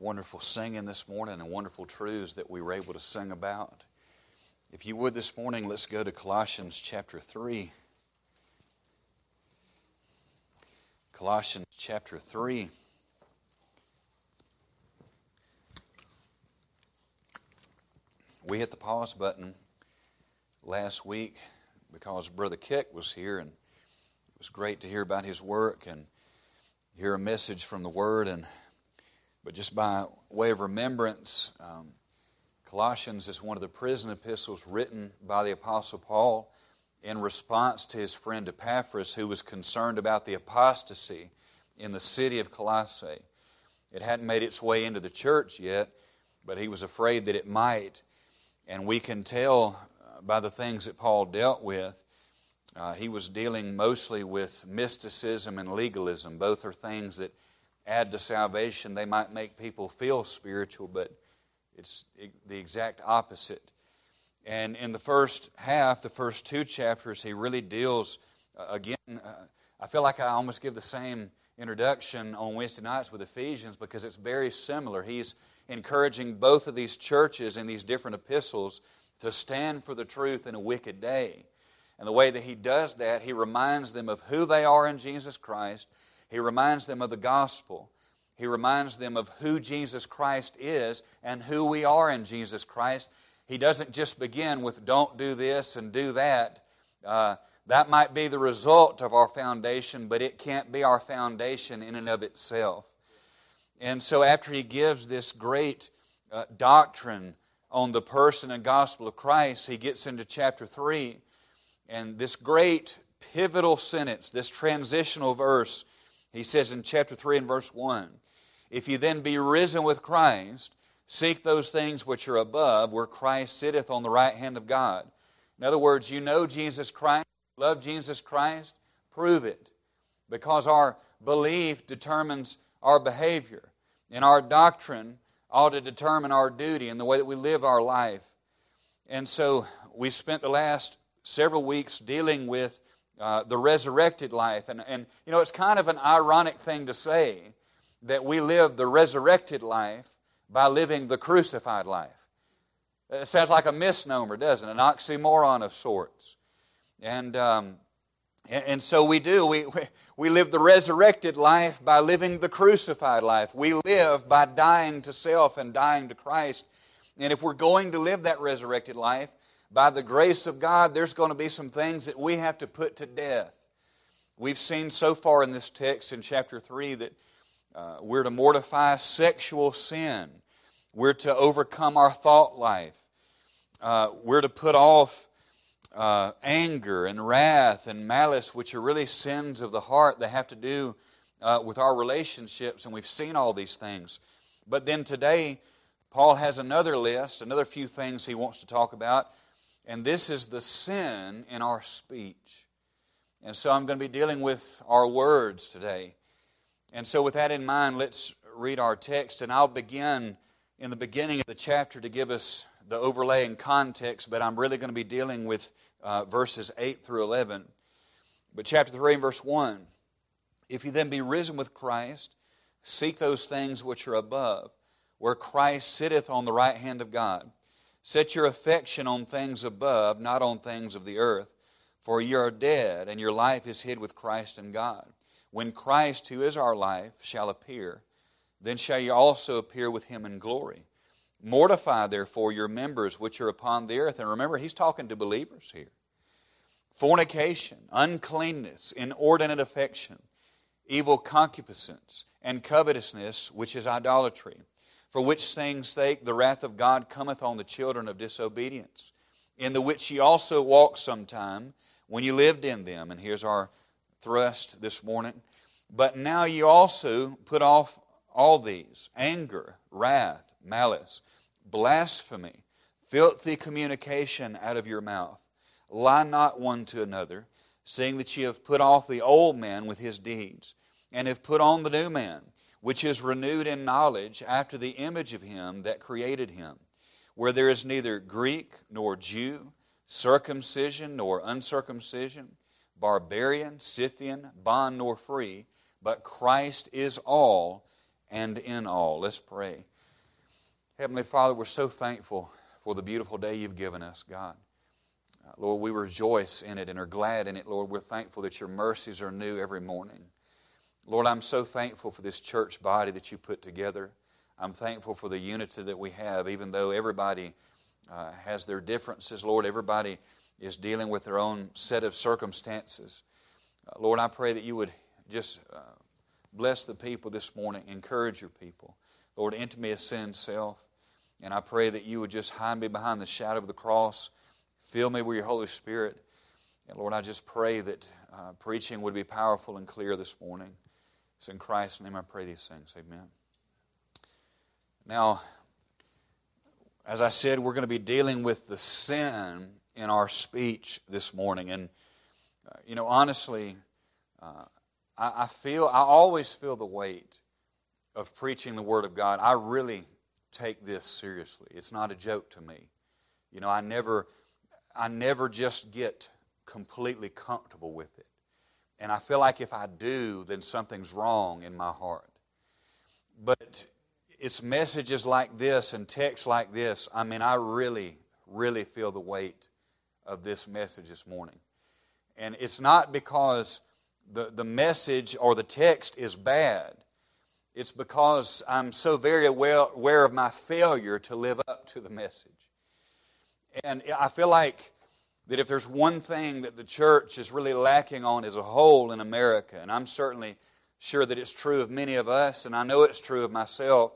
wonderful singing this morning and wonderful truths that we were able to sing about. If you would this morning, let's go to Colossians chapter 3. Colossians chapter 3. We hit the pause button last week because Brother Kick was here, and it was great to hear about his work and hear a message from the Word. And but just by way of remembrance, um, Colossians is one of the prison epistles written by the Apostle Paul in response to his friend Epaphras, who was concerned about the apostasy in the city of Colossae. It hadn't made its way into the church yet, but he was afraid that it might. And we can tell uh, by the things that Paul dealt with, uh, he was dealing mostly with mysticism and legalism. Both are things that add to salvation. They might make people feel spiritual, but it's the exact opposite. And in the first half, the first two chapters, he really deals, uh, again, uh, I feel like I almost give the same introduction on Wednesday nights with Ephesians because it's very similar. He's encouraging both of these churches in these different epistles to stand for the truth in a wicked day. And the way that he does that, he reminds them of who they are in Jesus Christ. He reminds them of the gospel. He reminds them of who Jesus Christ is and who we are in Jesus Christ. He doesn't just begin with don't do this and do that. Uh, that might be the result of our foundation, but it can't be our foundation in and of itself. And so, after he gives this great uh, doctrine on the person and gospel of Christ, he gets into chapter 3. And this great pivotal sentence, this transitional verse, he says in chapter 3 and verse 1 If you then be risen with Christ, seek those things which are above, where Christ sitteth on the right hand of God. In other words, you know Jesus Christ, love Jesus Christ, prove it. Because our belief determines our behavior, and our doctrine ought to determine our duty and the way that we live our life. And so we spent the last several weeks dealing with uh, the resurrected life. And, and, you know, it's kind of an ironic thing to say that we live the resurrected life by living the crucified life. It sounds like a misnomer, doesn't it? An oxymoron of sorts. And, um, and, and, so we do. We, we, we live the resurrected life by living the crucified life. We live by dying to self and dying to Christ. And if we're going to live that resurrected life, by the grace of God, there's going to be some things that we have to put to death. We've seen so far in this text in chapter 3 that uh, we're to mortify sexual sin, we're to overcome our thought life, uh, we're to put off uh, anger and wrath and malice, which are really sins of the heart that have to do uh, with our relationships, and we've seen all these things. But then today, Paul has another list, another few things he wants to talk about. And this is the sin in our speech. And so I'm going to be dealing with our words today. And so, with that in mind, let's read our text. And I'll begin in the beginning of the chapter to give us the overlaying context, but I'm really going to be dealing with uh, verses 8 through 11. But chapter 3 and verse 1 If you then be risen with Christ, seek those things which are above, where Christ sitteth on the right hand of God. Set your affection on things above, not on things of the earth. For you are dead, and your life is hid with Christ in God. When Christ, who is our life, shall appear, then shall you also appear with him in glory. Mortify, therefore, your members which are upon the earth. And remember, he's talking to believers here. Fornication, uncleanness, inordinate affection, evil concupiscence, and covetousness, which is idolatry for which things' sake the wrath of God cometh on the children of disobedience, in the which ye also walked sometime when ye lived in them. And here's our thrust this morning. But now ye also put off all these anger, wrath, malice, blasphemy, filthy communication out of your mouth. Lie not one to another, seeing that ye have put off the old man with his deeds, and have put on the new man which is renewed in knowledge after the image of him that created him, where there is neither Greek nor Jew, circumcision nor uncircumcision, barbarian, Scythian, bond nor free, but Christ is all and in all. Let's pray. Heavenly Father, we're so thankful for the beautiful day you've given us, God. Uh, Lord, we rejoice in it and are glad in it, Lord. We're thankful that your mercies are new every morning. Lord, I'm so thankful for this church body that you put together. I'm thankful for the unity that we have, even though everybody uh, has their differences. Lord, everybody is dealing with their own set of circumstances. Uh, Lord, I pray that you would just uh, bless the people this morning, encourage your people. Lord, enter me a sin self. And I pray that you would just hide me behind the shadow of the cross, fill me with your Holy Spirit. And Lord, I just pray that uh, preaching would be powerful and clear this morning. It's in Christ's name I pray these things. Amen. Now, as I said, we're going to be dealing with the sin in our speech this morning. And, uh, you know, honestly, uh, I, I feel, I always feel the weight of preaching the Word of God. I really take this seriously. It's not a joke to me. You know, I never, I never just get completely comfortable with it. And I feel like if I do, then something's wrong in my heart. But it's messages like this and texts like this. I mean, I really, really feel the weight of this message this morning. And it's not because the, the message or the text is bad. It's because I'm so very aware, aware of my failure to live up to the message. And I feel like that if there's one thing that the church is really lacking on as a whole in America, and I'm certainly sure that it's true of many of us, and I know it's true of myself,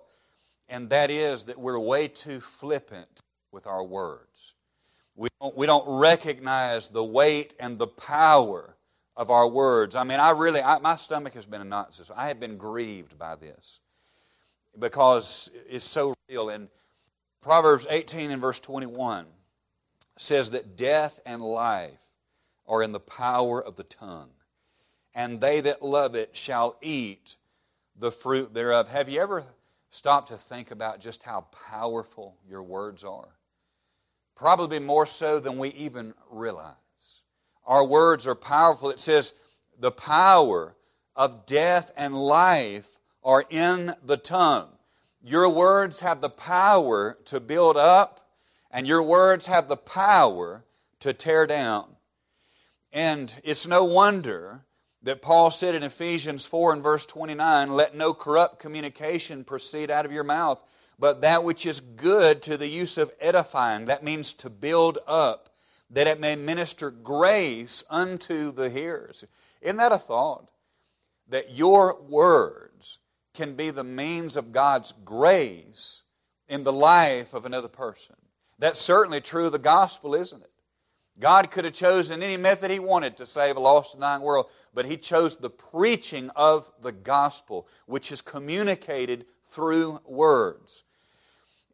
and that is that we're way too flippant with our words. We don't, we don't recognize the weight and the power of our words. I mean, I really, I, my stomach has been a knot. I have been grieved by this because it's so real. And Proverbs 18 and verse 21 says that death and life are in the power of the tongue, and they that love it shall eat the fruit thereof. Have you ever stopped to think about just how powerful your words are? Probably more so than we even realize. Our words are powerful. It says, the power of death and life are in the tongue. Your words have the power to build up, and your words have the power to tear down. And it's no wonder that Paul said in Ephesians 4 and verse 29 let no corrupt communication proceed out of your mouth, but that which is good to the use of edifying. That means to build up that it may minister grace unto the hearers. Isn't that a thought? That your words can be the means of God's grace in the life of another person. That's certainly true of the gospel, isn't it? God could have chosen any method He wanted to save a lost and dying world, but He chose the preaching of the gospel, which is communicated through words.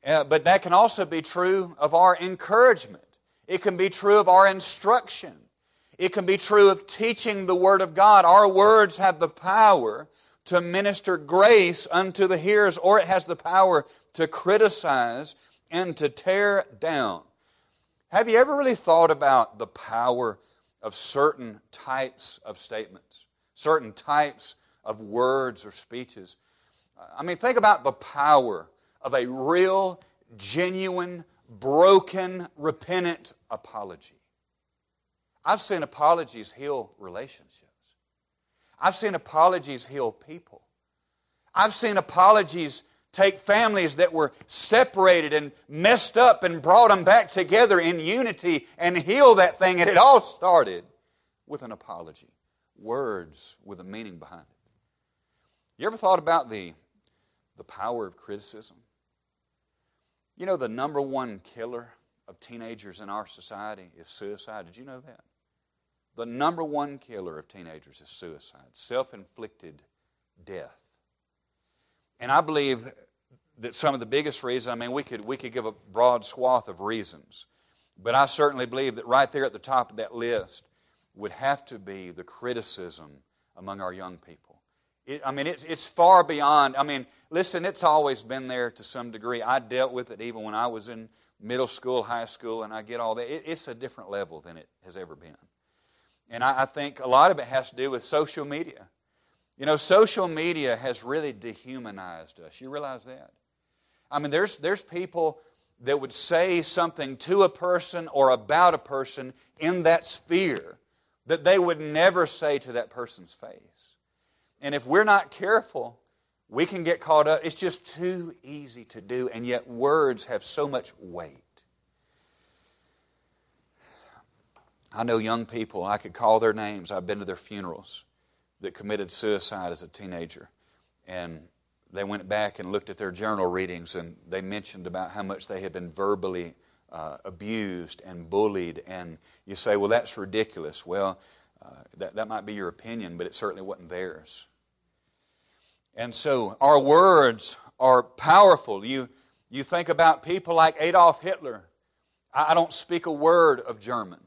Uh, but that can also be true of our encouragement. It can be true of our instruction. It can be true of teaching the Word of God. Our words have the power to minister grace unto the hearers, or it has the power to criticize and to tear down. Have you ever really thought about the power of certain types of statements, certain types of words or speeches? I mean, think about the power of a real, genuine, broken, repentant apology. I've seen apologies heal relationships. I've seen apologies heal people. I've seen apologies take families that were separated and messed up and brought them back together in unity and heal that thing. And it all started with an apology, words with a meaning behind it. You ever thought about the, the power of criticism? You know, the number one killer of teenagers in our society is suicide. Did you know that? The number one killer of teenagers is suicide, self inflicted death. And I believe that some of the biggest reasons, I mean, we could, we could give a broad swath of reasons, but I certainly believe that right there at the top of that list would have to be the criticism among our young people. It, I mean, it's, it's far beyond. I mean, listen, it's always been there to some degree. I dealt with it even when I was in middle school, high school, and I get all that. It, it's a different level than it has ever been. And I, I think a lot of it has to do with social media. You know, social media has really dehumanized us. You realize that? I mean, there's, there's people that would say something to a person or about a person in that sphere that they would never say to that person's face. And if we're not careful, we can get caught up. It's just too easy to do, and yet words have so much weight. I know young people, I could call their names, I've been to their funerals, that committed suicide as a teenager. And they went back and looked at their journal readings, and they mentioned about how much they had been verbally uh, abused and bullied. And you say, well, that's ridiculous. Well, uh, that, that might be your opinion, but it certainly wasn't theirs. And so our words are powerful. You, you think about people like Adolf Hitler. I, I don't speak a word of German.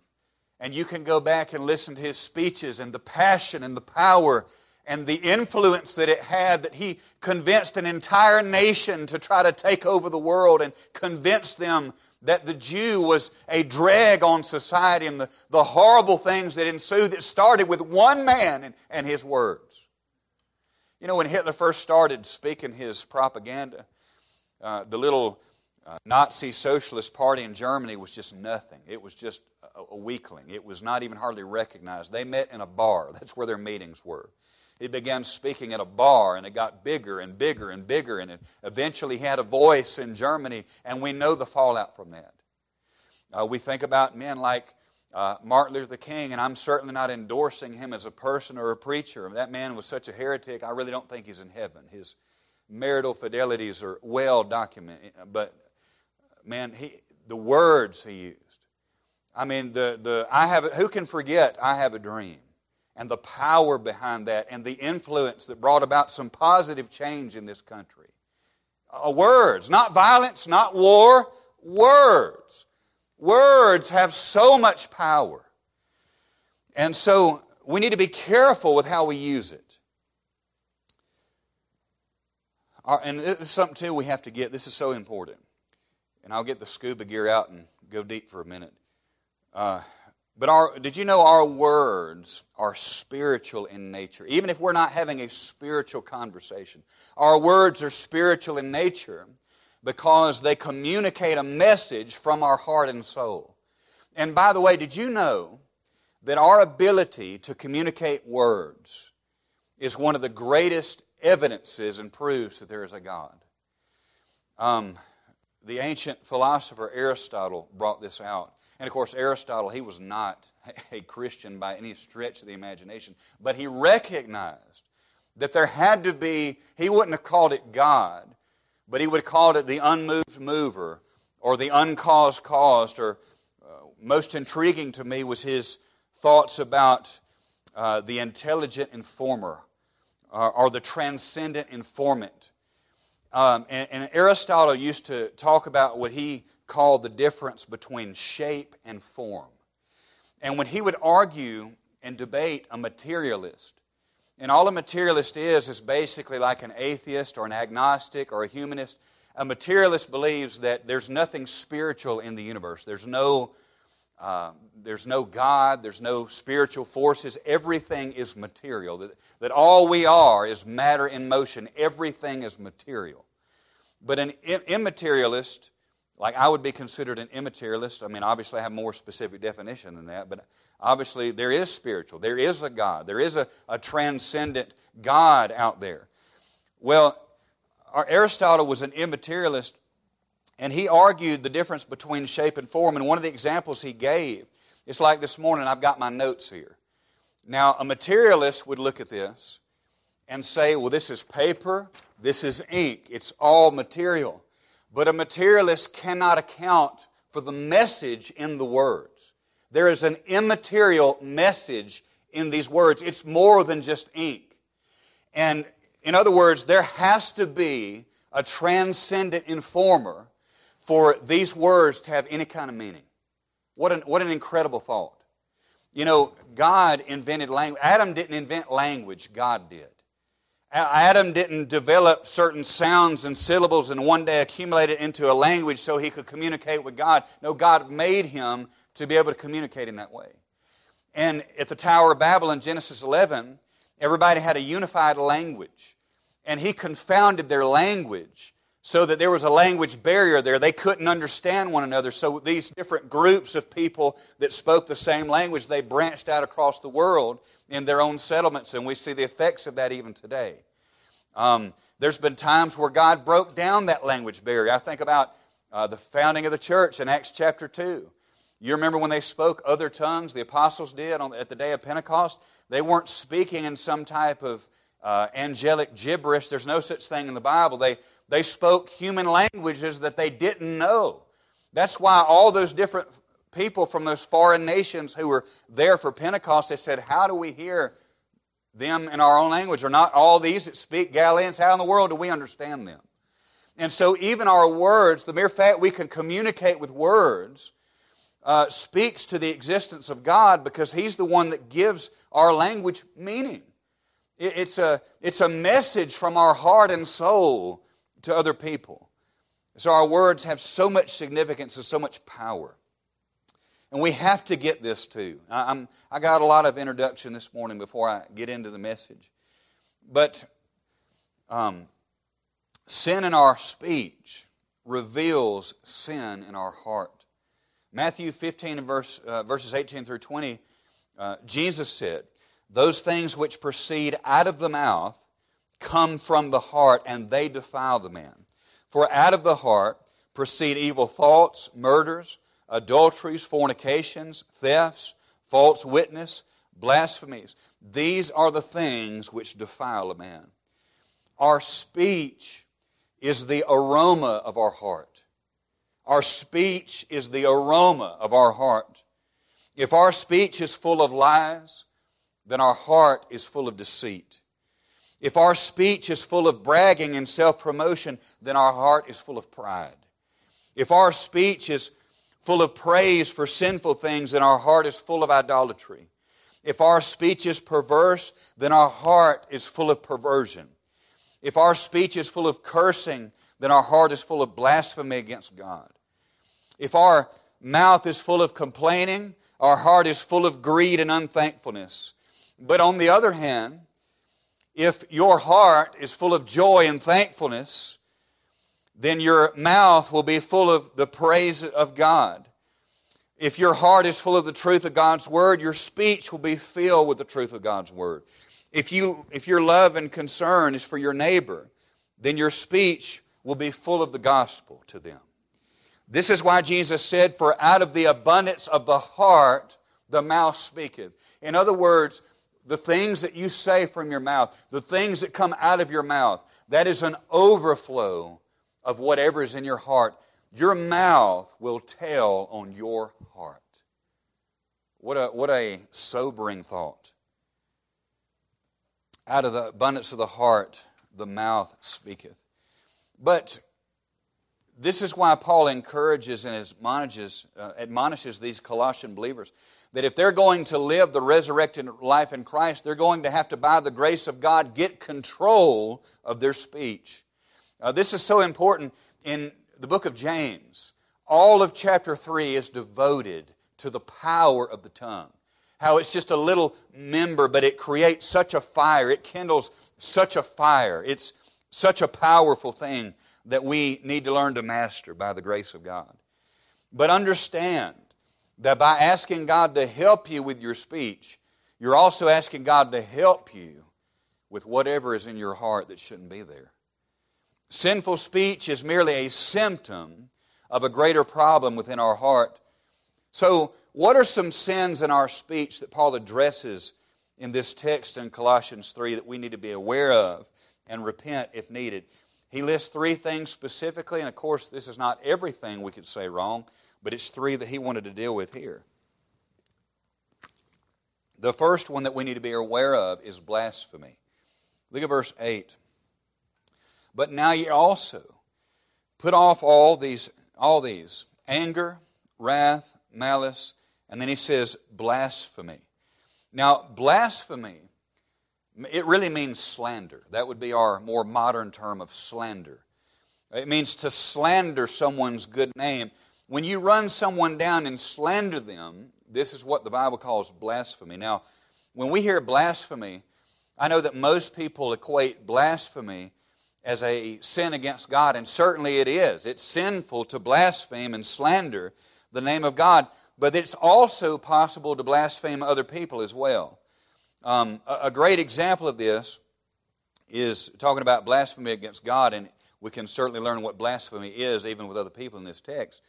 And you can go back and listen to his speeches and the passion and the power and the influence that it had that he convinced an entire nation to try to take over the world and convince them that the Jew was a drag on society and the, the horrible things that ensued that started with one man and, and his words. You know, when Hitler first started speaking his propaganda, uh, the little uh, Nazi Socialist Party in Germany was just nothing. It was just a, a weakling. It was not even hardly recognized. They met in a bar. That's where their meetings were. He began speaking at a bar, and it got bigger and bigger and bigger, and it eventually had a voice in Germany, and we know the fallout from that. Uh, we think about men like uh, Martin Luther King, and I'm certainly not endorsing him as a person or a preacher. That man was such a heretic, I really don't think he's in heaven. His marital fidelities are well documented, but man, he, the words he used. I mean, the, the, I have, who can forget I have a dream? And the power behind that and the influence that brought about some positive change in this country. Uh, words, not violence, not war, words. Words have so much power. And so we need to be careful with how we use it. Our, and this is something, too, we have to get. This is so important. And I'll get the scuba gear out and go deep for a minute. Uh, but our, did you know our words are spiritual in nature? Even if we're not having a spiritual conversation, our words are spiritual in nature because they communicate a message from our heart and soul. And by the way, did you know that our ability to communicate words is one of the greatest evidences and proofs that there is a God? Um, the ancient philosopher Aristotle brought this out. And of course, Aristotle, he was not a Christian by any stretch of the imagination, but he recognized that there had to be, he wouldn't have called it God, but he would have called it the unmoved mover or the uncaused caused. Or uh, most intriguing to me was his thoughts about uh, the intelligent informer uh, or the transcendent informant. Um, and, and Aristotle used to talk about what he called the difference between shape and form. And when he would argue and debate a materialist, and all a materialist is, is basically like an atheist or an agnostic or a humanist. A materialist believes that there's nothing spiritual in the universe. There's no, uh, there's no God, there's no spiritual forces. Everything is material. That, that all we are is matter in motion. Everything is material. But an immaterialist, like I would be considered an immaterialist, I mean, obviously I have more specific definition than that, but Obviously, there is spiritual, there is a God, there is a, a transcendent God out there. Well, Aristotle was an immaterialist, and he argued the difference between shape and form. And one of the examples he gave, it's like this morning, I've got my notes here. Now, a materialist would look at this and say, well, this is paper, this is ink, it's all material. But a materialist cannot account for the message in the words. There is an immaterial message in these words. It's more than just ink. And in other words, there has to be a transcendent informer for these words to have any kind of meaning. What an, what an incredible thought. You know, God invented language. Adam didn't invent language, God did. Adam didn't develop certain sounds and syllables and one day accumulate it into a language so he could communicate with God. No, God made him to be able to communicate in that way. And at the Tower of Babel in Genesis 11, everybody had a unified language. And he confounded their language so that there was a language barrier there. They couldn't understand one another. So these different groups of people that spoke the same language, they branched out across the world in their own settlements, and we see the effects of that even today. Um, there's been times where God broke down that language barrier. I think about uh, the founding of the church in Acts chapter 2. You remember when they spoke other tongues, the apostles did on, at the day of Pentecost? They weren't speaking in some type of uh, angelic gibberish. There's no such thing in the Bible. They, they spoke human languages that they didn't know. That's why all those different people from those foreign nations who were there for Pentecost, they said, How do we hear them in our own language? Are not all these that speak Galileans? How in the world do we understand them? And so, even our words, the mere fact we can communicate with words, uh, speaks to the existence of God because He's the one that gives our language meaning. It's a, it's a message from our heart and soul to other people. So our words have so much significance and so much power. And we have to get this too. I, I got a lot of introduction this morning before I get into the message. But um, sin in our speech reveals sin in our heart. Matthew 15 and verse, uh, verses 18 through 20, uh, Jesus said, Those things which proceed out of the mouth come from the heart, and they defile the man. For out of the heart proceed evil thoughts, murders, adulteries, fornications, thefts, false witness, blasphemies. These are the things which defile a man. Our speech is the aroma of our heart. Our speech is the aroma of our heart. If our speech is full of lies, then our heart is full of deceit. If our speech is full of bragging and self promotion, then our heart is full of pride. If our speech is full of praise for sinful things, then our heart is full of idolatry. If our speech is perverse, then our heart is full of perversion. If our speech is full of cursing, then our heart is full of blasphemy against God. If our mouth is full of complaining, our heart is full of greed and unthankfulness. But on the other hand, if your heart is full of joy and thankfulness, then your mouth will be full of the praise of God. If your heart is full of the truth of God's Word, your speech will be filled with the truth of God's Word. If, you, if your love and concern is for your neighbor, then your speech will be full of the gospel to them. This is why Jesus said, For out of the abundance of the heart the mouth speaketh. In other words, the things that you say from your mouth, the things that come out of your mouth, that is an overflow of whatever is in your heart. Your mouth will tell on your heart. What a, what a sobering thought. Out of the abundance of the heart, the mouth speaketh. But this is why Paul encourages and admonishes, uh, admonishes these Colossian believers that if they're going to live the resurrected life in Christ, they're going to have to, by the grace of God, get control of their speech. Uh, this is so important in the book of James. All of chapter 3 is devoted to the power of the tongue. How it's just a little member, but it creates such a fire. It kindles such a fire. It's such a powerful thing that we need to learn to master by the grace of God. But understand that by asking God to help you with your speech, you're also asking God to help you with whatever is in your heart that shouldn't be there. Sinful speech is merely a symptom of a greater problem within our heart. So, what are some sins in our speech that Paul addresses in this text in Colossians 3 that we need to be aware of and repent if needed? He lists three things specifically, and of course, this is not everything we could say wrong but it's three that he wanted to deal with here. The first one that we need to be aware of is blasphemy. Look at verse 8. But now ye also put off all these, all these anger, wrath, malice, and then he says blasphemy. Now, blasphemy, it really means slander. That would be our more modern term of slander. It means to slander someone's good name. When you run someone down and slander them, this is what the Bible calls blasphemy. Now, when we hear blasphemy, I know that most people equate blasphemy as a sin against God, and certainly it is. It's sinful to blaspheme and slander the name of God, but it's also possible to blaspheme other people as well. Um, a, a great example of this is talking about blasphemy against God, and we can certainly learn what blasphemy is even with other people in this text.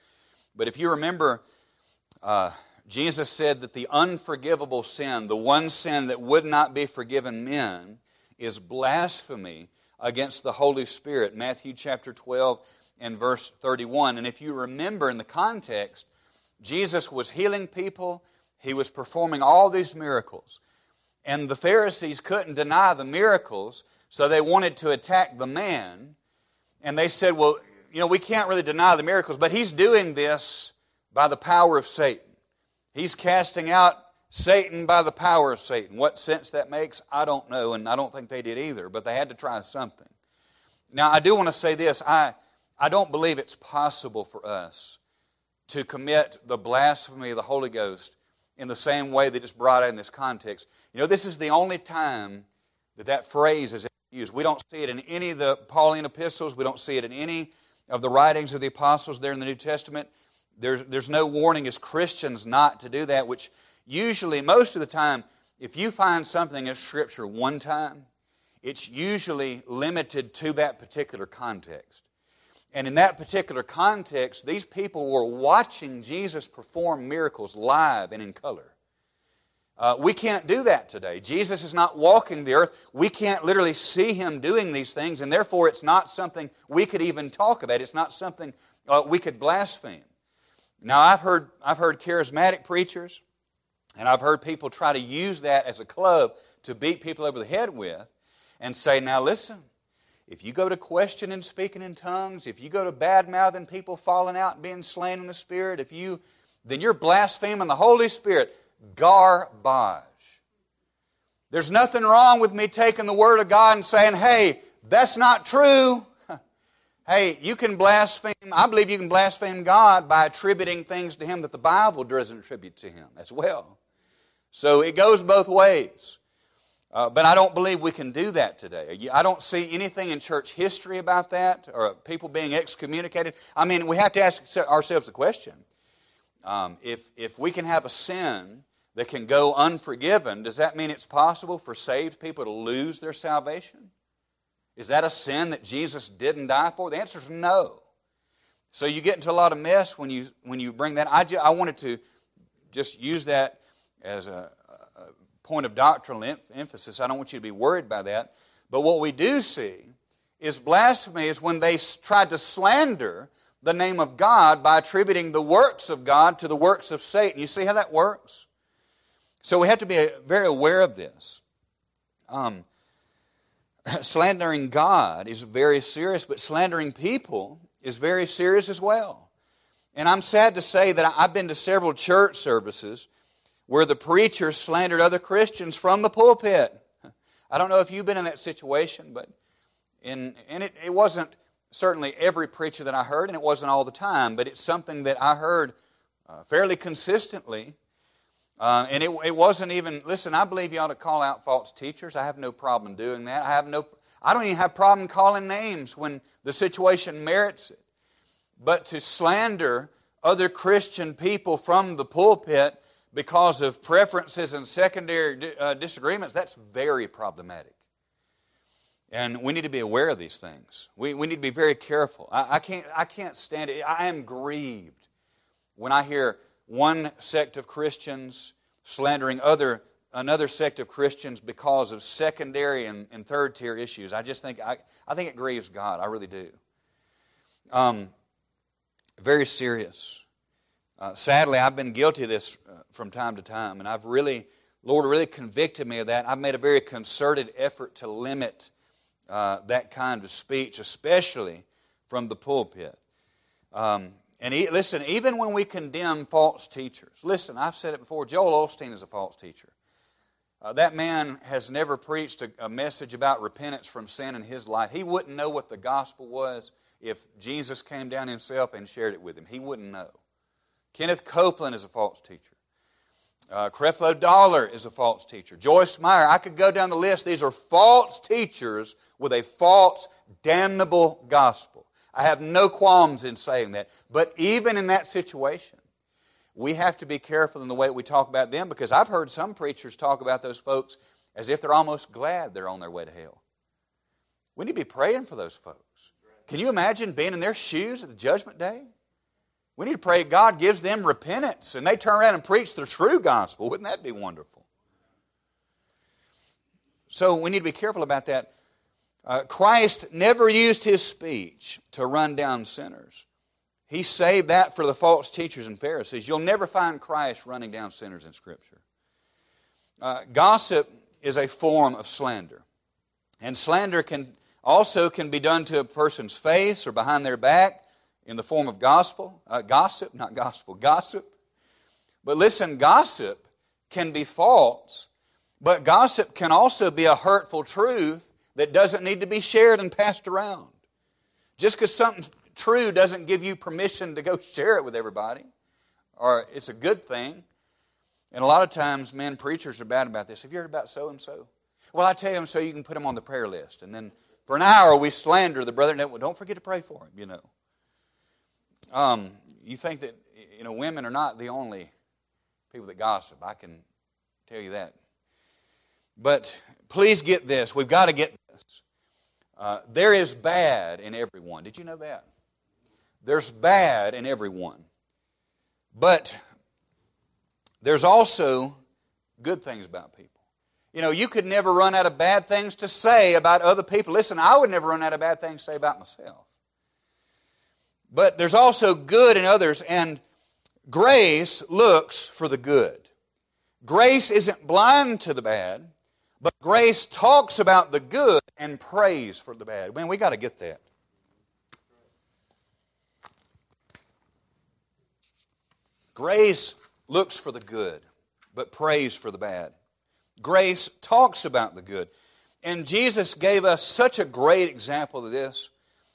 But if you remember, uh, Jesus said that the unforgivable sin, the one sin that would not be forgiven men, is blasphemy against the Holy Spirit. Matthew chapter 12 and verse 31. And if you remember in the context, Jesus was healing people, he was performing all these miracles. And the Pharisees couldn't deny the miracles, so they wanted to attack the man. And they said, Well, you know, we can't really deny the miracles, but he's doing this by the power of Satan. He's casting out Satan by the power of Satan. What sense that makes, I don't know, and I don't think they did either, but they had to try something. Now, I do want to say this I, I don't believe it's possible for us to commit the blasphemy of the Holy Ghost in the same way that it's brought out in this context. You know, this is the only time that that phrase is used. We don't see it in any of the Pauline epistles, we don't see it in any of the writings of the apostles there in the New Testament. There's, there's no warning as Christians not to do that, which usually, most of the time, if you find something in Scripture one time, it's usually limited to that particular context. And in that particular context, these people were watching Jesus perform miracles live and in color. Uh, we can't do that today. Jesus is not walking the earth. We can't literally see him doing these things, and therefore it's not something we could even talk about. It's not something uh, we could blaspheme. Now, I've heard, I've heard charismatic preachers and I've heard people try to use that as a club to beat people over the head with and say, now listen, if you go to questioning speaking in tongues, if you go to bad mouthing people falling out and being slain in the Spirit, if you, then you're blaspheming the Holy Spirit. Garbage. There's nothing wrong with me taking the Word of God and saying, hey, that's not true. hey, you can blaspheme, I believe you can blaspheme God by attributing things to Him that the Bible doesn't attribute to Him as well. So it goes both ways. Uh, but I don't believe we can do that today. I don't see anything in church history about that or people being excommunicated. I mean, we have to ask ourselves the question um, if, if we can have a sin that can go unforgiven, does that mean it's possible for saved people to lose their salvation? Is that a sin that Jesus didn't die for? The answer is no. So you get into a lot of mess when you, when you bring that. I, just, I wanted to just use that as a, a point of doctrinal em- emphasis. I don't want you to be worried by that. But what we do see is blasphemy is when they tried to slander the name of God by attributing the works of God to the works of Satan. You see how that works? So we have to be very aware of this. Um, slandering God is very serious, but slandering people is very serious as well. And I'm sad to say that I've been to several church services where the preacher slandered other Christians from the pulpit. I don't know if you've been in that situation, but in, and it, it wasn't certainly every preacher that I heard, and it wasn't all the time, but it's something that I heard uh, fairly consistently. Uh, and it, it wasn't even, listen, I believe you ought to call out false teachers. I have no problem doing that. I have no, I don't even have problem calling names when the situation merits it. But to slander other Christian people from the pulpit because of preferences and secondary uh, disagreements, that's very problematic. And we need to be aware of these things. We, we need to be very careful. I, I, can't, I can't stand it. I am grieved when I hear one sect of Christians slandering other, another sect of Christians because of secondary and, and third tier issues. I just think, I, I think it grieves God. I really do. Um, very serious. Uh, sadly, I've been guilty of this uh, from time to time, and I've really, Lord really convicted me of that. I've made a very concerted effort to limit uh, that kind of speech, especially from the pulpit. Um, and he, listen, even when we condemn false teachers, listen, I've said it before, Joel Osteen is a false teacher. Uh, that man has never preached a, a message about repentance from sin in his life. He wouldn't know what the gospel was if Jesus came down himself and shared it with him. He wouldn't know. Kenneth Copeland is a false teacher. Uh, Creflo Dollar is a false teacher. Joyce Meyer, I could go down the list. These are false teachers with a false, damnable gospel. I have no qualms in saying that. But even in that situation, we have to be careful in the way we talk about them because I've heard some preachers talk about those folks as if they're almost glad they're on their way to hell. We need to be praying for those folks. Can you imagine being in their shoes at the judgment day? We need to pray God gives them repentance and they turn around and preach the true gospel. Wouldn't that be wonderful? So we need to be careful about that. Uh, Christ never used his speech to run down sinners. He saved that for the false teachers and Pharisees. You'll never find Christ running down sinners in Scripture. Uh, gossip is a form of slander. And slander can also can be done to a person's face or behind their back in the form of gospel, uh, gossip, not gospel, gossip. But listen, gossip can be false, but gossip can also be a hurtful truth that doesn't need to be shared and passed around. Just because something's true doesn't give you permission to go share it with everybody, or it's a good thing. And a lot of times, men preachers are bad about this. Have you heard about so and so? Well, I tell them so you can put them on the prayer list. And then for an hour, we slander the brother. Well, don't forget to pray for him, you know. Um, you think that, you know, women are not the only people that gossip. I can tell you that. But please get this. We've got to get this. Uh, there is bad in everyone. Did you know that? There's bad in everyone. But there's also good things about people. You know, you could never run out of bad things to say about other people. Listen, I would never run out of bad things to say about myself. But there's also good in others, and grace looks for the good. Grace isn't blind to the bad, but grace talks about the good and prays for the bad. Man, we got to get that. Grace looks for the good, but prays for the bad. Grace talks about the good. And Jesus gave us such a great example of this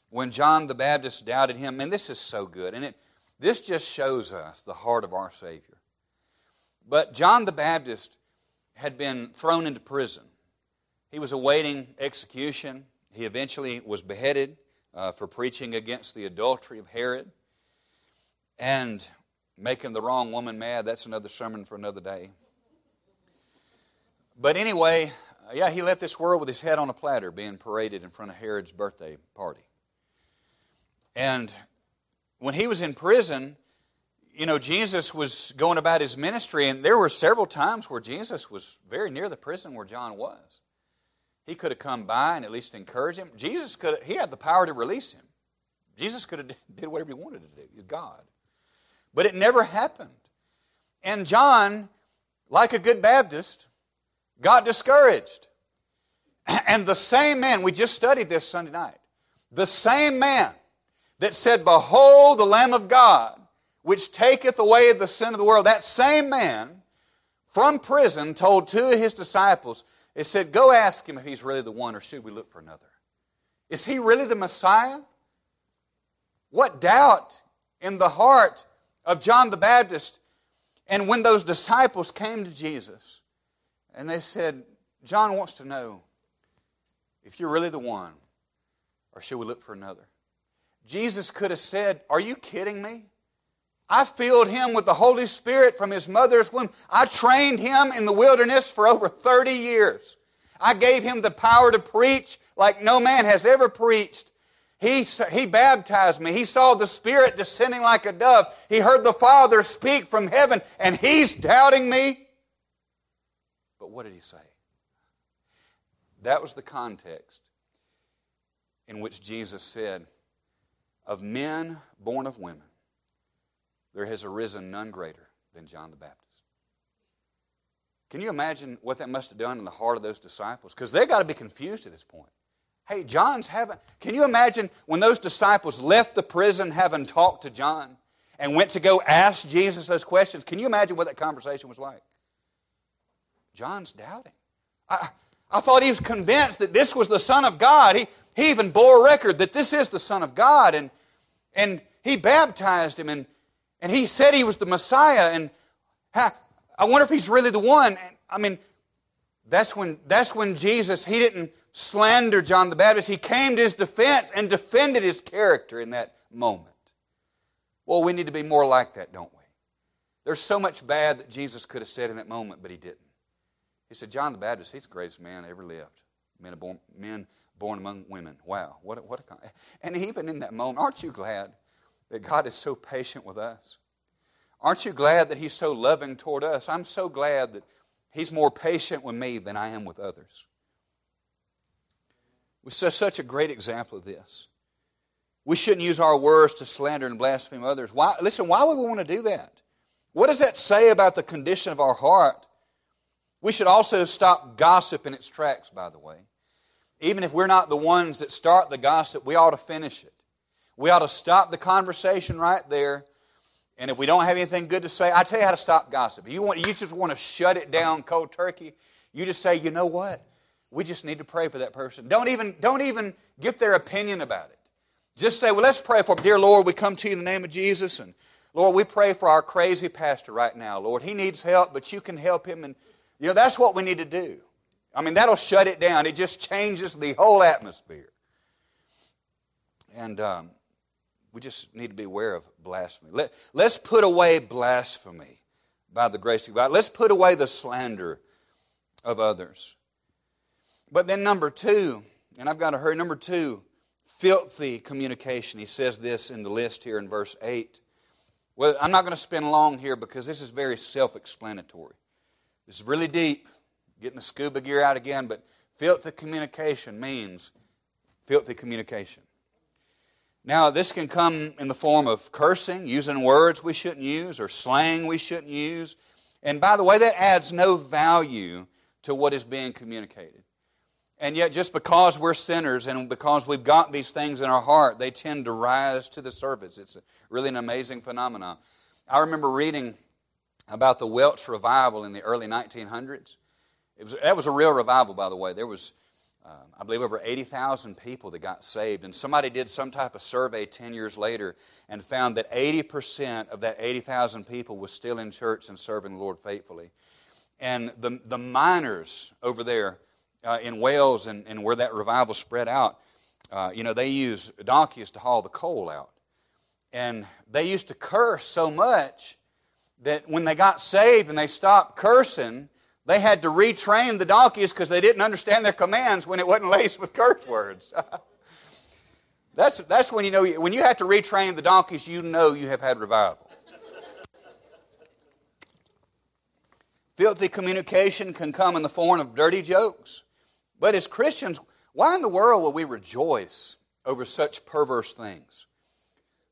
when John the Baptist doubted him. And this is so good. And it, this just shows us the heart of our Savior. But John the Baptist had been thrown into prison. He was awaiting execution. He eventually was beheaded uh, for preaching against the adultery of Herod. And Making the wrong woman mad, that's another sermon for another day. But anyway, yeah, he left this world with his head on a platter being paraded in front of Herod's birthday party. And when he was in prison, you know, Jesus was going about his ministry, and there were several times where Jesus was very near the prison where John was. He could have come by and at least encouraged him. Jesus could have, he had the power to release him. Jesus could have did whatever he wanted to do. He's God. But it never happened. And John, like a good Baptist, got discouraged. And the same man, we just studied this Sunday night, the same man that said, Behold the Lamb of God, which taketh away the sin of the world, that same man from prison told two of his disciples, it said, Go ask him if he's really the one, or should we look for another? Is he really the Messiah? What doubt in the heart of John the Baptist. And when those disciples came to Jesus and they said, John wants to know if you're really the one or should we look for another? Jesus could have said, Are you kidding me? I filled him with the Holy Spirit from his mother's womb. I trained him in the wilderness for over 30 years. I gave him the power to preach like no man has ever preached. He, he baptized me. He saw the Spirit descending like a dove. He heard the Father speak from heaven, and he's doubting me. But what did he say? That was the context in which Jesus said, Of men born of women, there has arisen none greater than John the Baptist. Can you imagine what that must have done in the heart of those disciples? Because they got to be confused at this point. Hey, John's having, can you imagine when those disciples left the prison having talked to John and went to go ask Jesus those questions? Can you imagine what that conversation was like? John's doubting. I, I thought he was convinced that this was the Son of God. He, he even bore record that this is the Son of God. And, and he baptized him and, and he said he was the Messiah. And how, I wonder if he's really the one. I mean, that's when, that's when Jesus, he didn't slander John the Baptist. He came to his defense and defended his character in that moment. Well, we need to be more like that, don't we? There's so much bad that Jesus could have said in that moment, but he didn't. He said, John the Baptist, he's the greatest man ever lived. Men are born, men born among women. Wow, what a, what a, and even in that moment, aren't you glad that God is so patient with us? Aren't you glad that He's so loving toward us? I'm so glad that He's more patient with me than I am with others. We set such a great example of this. We shouldn't use our words to slander and blaspheme others. Why, listen, why would we want to do that? What does that say about the condition of our heart? We should also stop gossip in its tracks, by the way. Even if we're not the ones that start the gossip, we ought to finish it. We ought to stop the conversation right there. And if we don't have anything good to say, I tell you how to stop gossip. You, want, you just want to shut it down cold turkey. You just say, you know what? We just need to pray for that person. Don't even, don't even get their opinion about it. Just say, well, let's pray for. Dear Lord, we come to you in the name of Jesus. And Lord, we pray for our crazy pastor right now. Lord, he needs help, but you can help him. And, you know, that's what we need to do. I mean, that'll shut it down. It just changes the whole atmosphere. And um, we just need to be aware of blasphemy. Let, let's put away blasphemy by the grace of God. Let's put away the slander of others. But then, number two, and I've got to hurry, number two, filthy communication. He says this in the list here in verse 8. Well, I'm not going to spend long here because this is very self explanatory. This is really deep getting the scuba gear out again, but filthy communication means filthy communication. Now, this can come in the form of cursing, using words we shouldn't use, or slang we shouldn't use. And by the way, that adds no value to what is being communicated. And yet, just because we're sinners and because we've got these things in our heart, they tend to rise to the surface. It's really an amazing phenomenon. I remember reading about the Welsh revival in the early 1900s. It was, that was a real revival, by the way. There was, uh, I believe, over 80,000 people that got saved. And somebody did some type of survey 10 years later and found that 80% of that 80,000 people was still in church and serving the Lord faithfully. And the, the miners over there uh, in Wales and, and where that revival spread out, uh, you know, they used donkeys to haul the coal out. And they used to curse so much that when they got saved and they stopped cursing, they had to retrain the donkeys because they didn't understand their commands when it wasn't laced with curse words. that's, that's when you know, when you have to retrain the donkeys, you know you have had revival. Filthy communication can come in the form of dirty jokes. But as Christians, why in the world will we rejoice over such perverse things?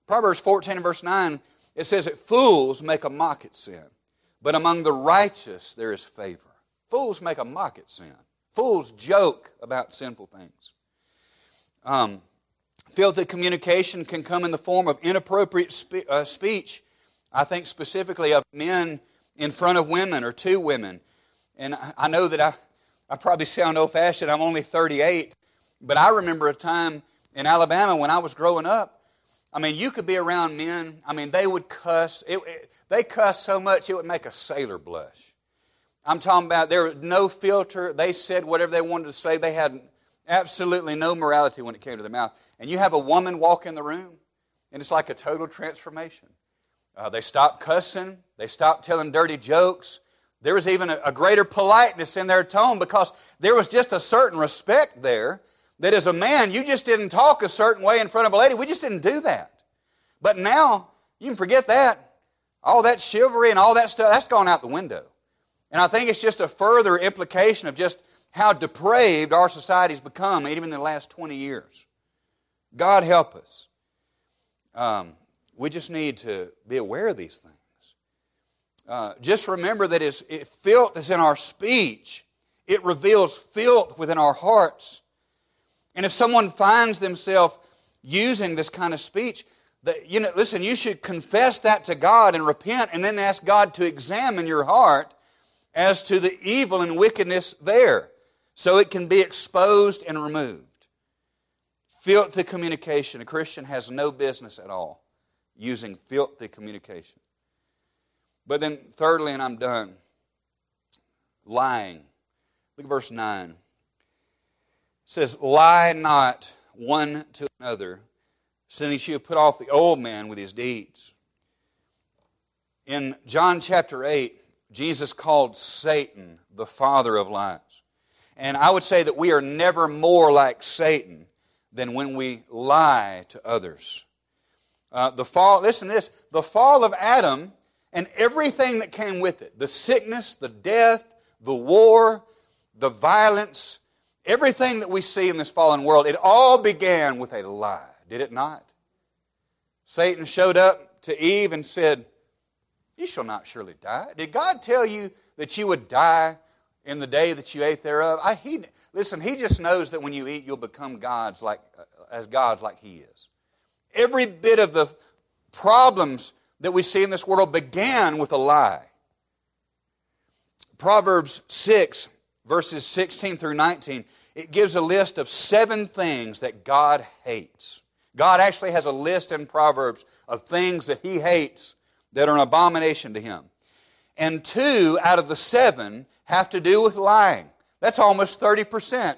Proverbs 14 and verse 9, it says that fools make a mock at sin, but among the righteous there is favor. Fools make a mock at sin. Fools joke about sinful things. Um, filthy communication can come in the form of inappropriate spe- uh, speech. I think specifically of men in front of women or to women. And I, I know that I, I probably sound old fashioned. I'm only 38. But I remember a time in Alabama when I was growing up. I mean, you could be around men. I mean, they would cuss. It, it, they cuss so much it would make a sailor blush. I'm talking about there was no filter. They said whatever they wanted to say. They had absolutely no morality when it came to their mouth. And you have a woman walk in the room, and it's like a total transformation. Uh, they stopped cussing. They stopped telling dirty jokes. There was even a, a greater politeness in their tone because there was just a certain respect there that as a man, you just didn't talk a certain way in front of a lady. We just didn't do that. But now, you can forget that. All that chivalry and all that stuff, that's gone out the window. And I think it's just a further implication of just how depraved our society's become, even in the last 20 years. God help us. Um, we just need to be aware of these things. Uh, just remember that it's, it, filth is in our speech. It reveals filth within our hearts. And if someone finds themselves using this kind of speech, that, you know, listen, you should confess that to God and repent and then ask God to examine your heart as to the evil and wickedness there so it can be exposed and removed. Filthy communication. A Christian has no business at all using filthy communication. But then, thirdly, and I'm done, lying. Look at verse 9. It says, Lie not one to another, since you have put off the old man with his deeds. In John chapter 8, Jesus called Satan the father of lies. And I would say that we are never more like Satan than when we lie to others. Uh, the fall, listen to this the fall of Adam and everything that came with it the sickness, the death, the war, the violence, everything that we see in this fallen world, it all began with a lie, did it not? Satan showed up to Eve and said, You shall not surely die. Did God tell you that you would die in the day that you ate thereof? I, he, listen, he just knows that when you eat, you'll become gods like, uh, as gods like he is. Every bit of the problems that we see in this world began with a lie. Proverbs 6, verses 16 through 19, it gives a list of seven things that God hates. God actually has a list in Proverbs of things that He hates that are an abomination to Him. And two out of the seven have to do with lying. That's almost 30%.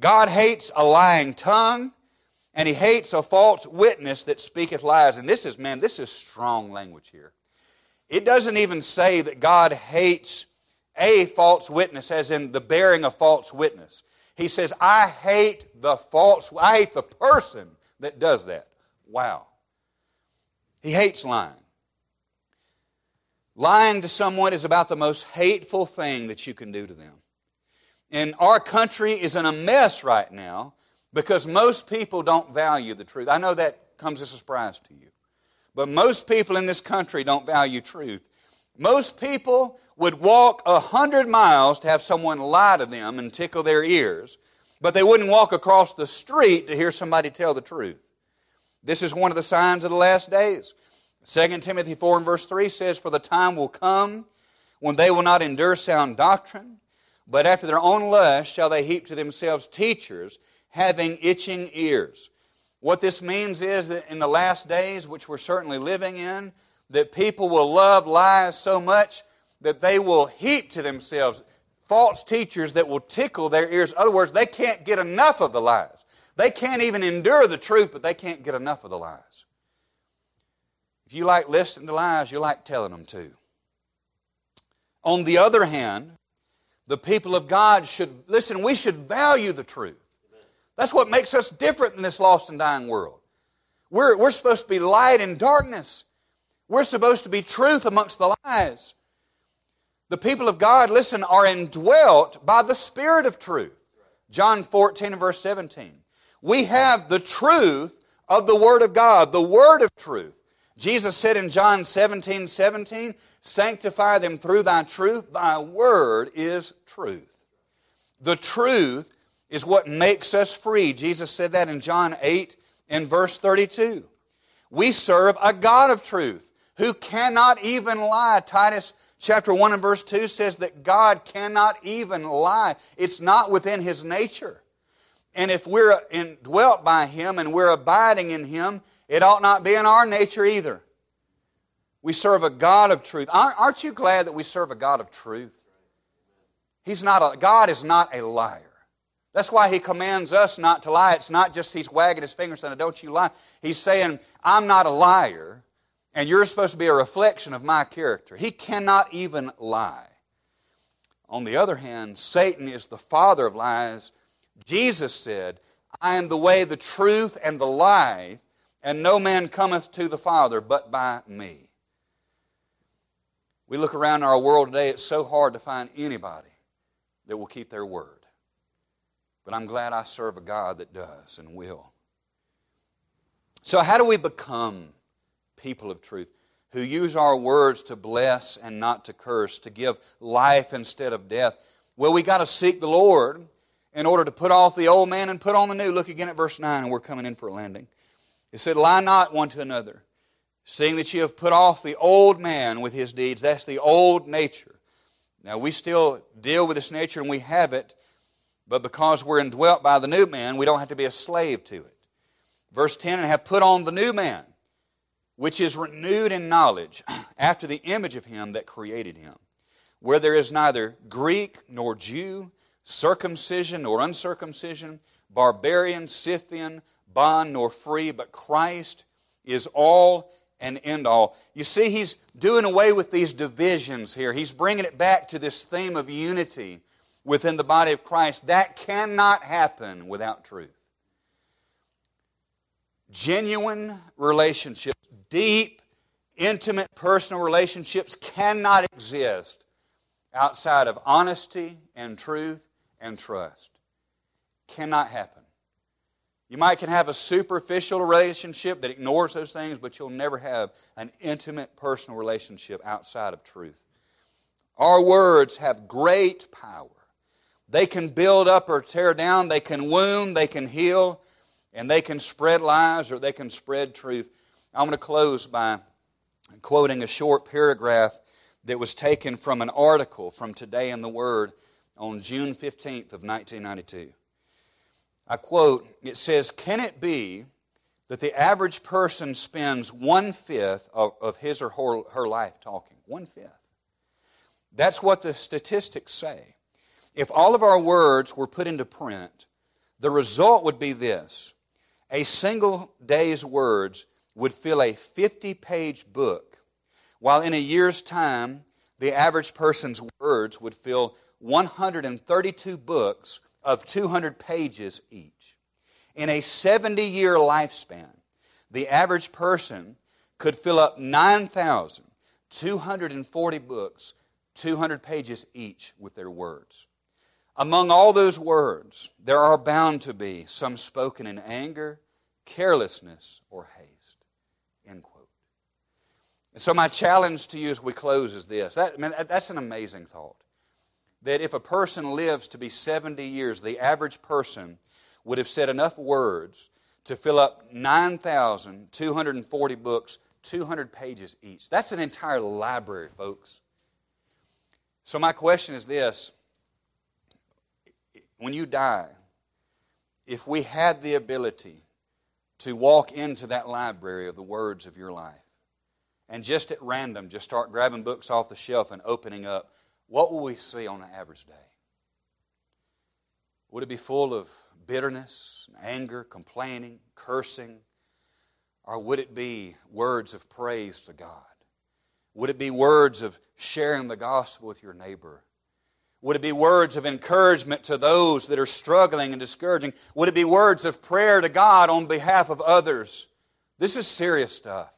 God hates a lying tongue, and He hates a false witness that speaketh lies. And this is, man, this is strong language here. It doesn't even say that God hates a false witness, as in the bearing of false witness. He says, I hate the false, I hate the person that does that. Wow. He hates lying. Lying to someone is about the most hateful thing that you can do to them. And our country is in a mess right now because most people don't value the truth. I know that comes as a surprise to you. But most people in this country don't value truth. Most people would walk a hundred miles to have someone lie to them and tickle their ears, but they wouldn't walk across the street to hear somebody tell the truth. This is one of the signs of the last days. 2 Timothy 4 and verse 3 says, For the time will come when they will not endure sound doctrine, but after their own lust shall they heap to themselves teachers having itching ears. What this means is that in the last days, which we're certainly living in, that people will love lies so much that they will heap to themselves false teachers that will tickle their ears. In other words, they can't get enough of the lies. They can't even endure the truth, but they can't get enough of the lies. You like listening to lies, you like telling them too. On the other hand, the people of God should, listen, we should value the truth. That's what makes us different in this lost and dying world. We're, we're supposed to be light in darkness. We're supposed to be truth amongst the lies. The people of God, listen, are indwelt by the Spirit of truth. John 14 and verse 17. We have the truth of the Word of God, the Word of truth. Jesus said in John 17, 17, Sanctify them through thy truth. Thy word is truth. The truth is what makes us free. Jesus said that in John 8 and verse 32. We serve a God of truth who cannot even lie. Titus chapter 1 and verse 2 says that God cannot even lie. It's not within his nature. And if we're indwelt by him and we're abiding in him, it ought not be in our nature either. We serve a God of truth. Aren't you glad that we serve a God of truth? He's not a, God is not a liar. That's why he commands us not to lie. It's not just he's wagging his finger and saying, Don't you lie. He's saying, I'm not a liar. And you're supposed to be a reflection of my character. He cannot even lie. On the other hand, Satan is the father of lies. Jesus said, I am the way, the truth, and the life, and no man cometh to the Father but by me. We look around our world today, it's so hard to find anybody that will keep their word. But I'm glad I serve a God that does and will. So, how do we become people of truth, who use our words to bless and not to curse, to give life instead of death. Well, we got to seek the Lord in order to put off the old man and put on the new. Look again at verse 9, and we're coming in for a landing. It said, Lie not one to another, seeing that you have put off the old man with his deeds. That's the old nature. Now, we still deal with this nature and we have it, but because we're indwelt by the new man, we don't have to be a slave to it. Verse 10, and have put on the new man which is renewed in knowledge after the image of him that created him, where there is neither Greek nor Jew, circumcision nor uncircumcision, barbarian, Scythian, bond nor free, but Christ is all and end all. You see, he's doing away with these divisions here. He's bringing it back to this theme of unity within the body of Christ. That cannot happen without truth. Genuine relationships, deep, intimate, personal relationships cannot exist outside of honesty and truth and trust. Cannot happen. You might can have a superficial relationship that ignores those things, but you'll never have an intimate personal relationship outside of truth. Our words have great power. They can build up or tear down, they can wound, they can heal, and they can spread lies or they can spread truth. I'm going to close by quoting a short paragraph that was taken from an article from Today in the Word on June 15th of 1992. I quote, it says, Can it be that the average person spends one fifth of, of his or her, her life talking? One fifth. That's what the statistics say. If all of our words were put into print, the result would be this a single day's words would fill a 50 page book, while in a year's time, the average person's words would fill 132 books of 200 pages each. In a 70 year lifespan, the average person could fill up 9,240 books, 200 pages each, with their words. Among all those words, there are bound to be some spoken in anger, carelessness, or haste. End quote. And so, my challenge to you as we close is this that, man, that's an amazing thought that if a person lives to be 70 years, the average person would have said enough words to fill up 9,240 books, 200 pages each. That's an entire library, folks. So, my question is this when you die, if we had the ability to walk into that library of the words of your life and just at random just start grabbing books off the shelf and opening up what will we see on an average day? Would it be full of bitterness, anger, complaining, cursing? Or would it be words of praise to God? Would it be words of sharing the gospel with your neighbor? Would it be words of encouragement to those that are struggling and discouraging? Would it be words of prayer to God on behalf of others? This is serious stuff.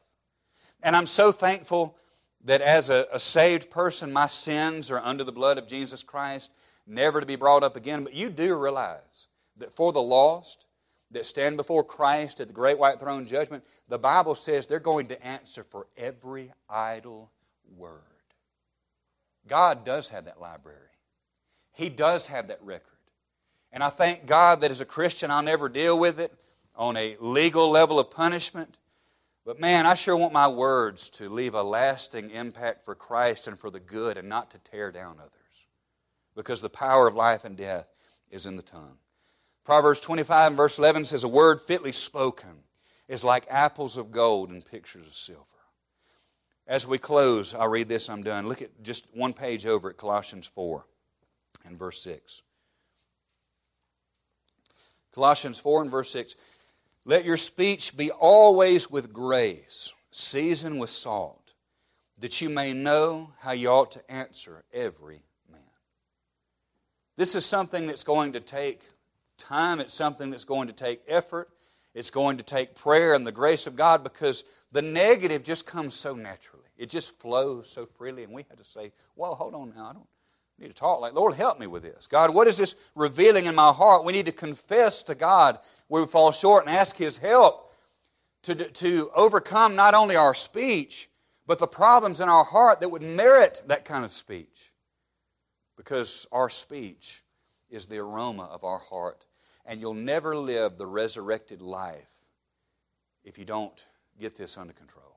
And I'm so thankful that as a, a, saved person, my sins are under the blood of Jesus Christ, never to be brought up again. But you do realize that for the lost that stand before Christ at the great white throne judgment, the Bible says they're going to answer for every idle word. God does have that library, He does have that record. And I thank God that as a Christian, I'll never deal with it on a legal level of punishment. But man, I sure want my words to leave a lasting impact for Christ and for the good and not to tear down others. Because the power of life and death is in the tongue. Proverbs 25 and verse 11 says, A word fitly spoken is like apples of gold and pictures of silver. As we close, I'll read this, I'm done. Look at just one page over at Colossians 4 and verse 6. Colossians 4 and verse 6. Let your speech be always with grace, seasoned with salt, that you may know how you ought to answer every man. This is something that's going to take time, it's something that's going to take effort, it's going to take prayer and the grace of God because the negative just comes so naturally. It just flows so freely, and we have to say, Well, hold on now, I don't need to talk like, Lord, help me with this. God, what is this revealing in my heart? We need to confess to God where we fall short and ask His help to, to overcome not only our speech, but the problems in our heart that would merit that kind of speech. Because our speech is the aroma of our heart. And you'll never live the resurrected life if you don't get this under control.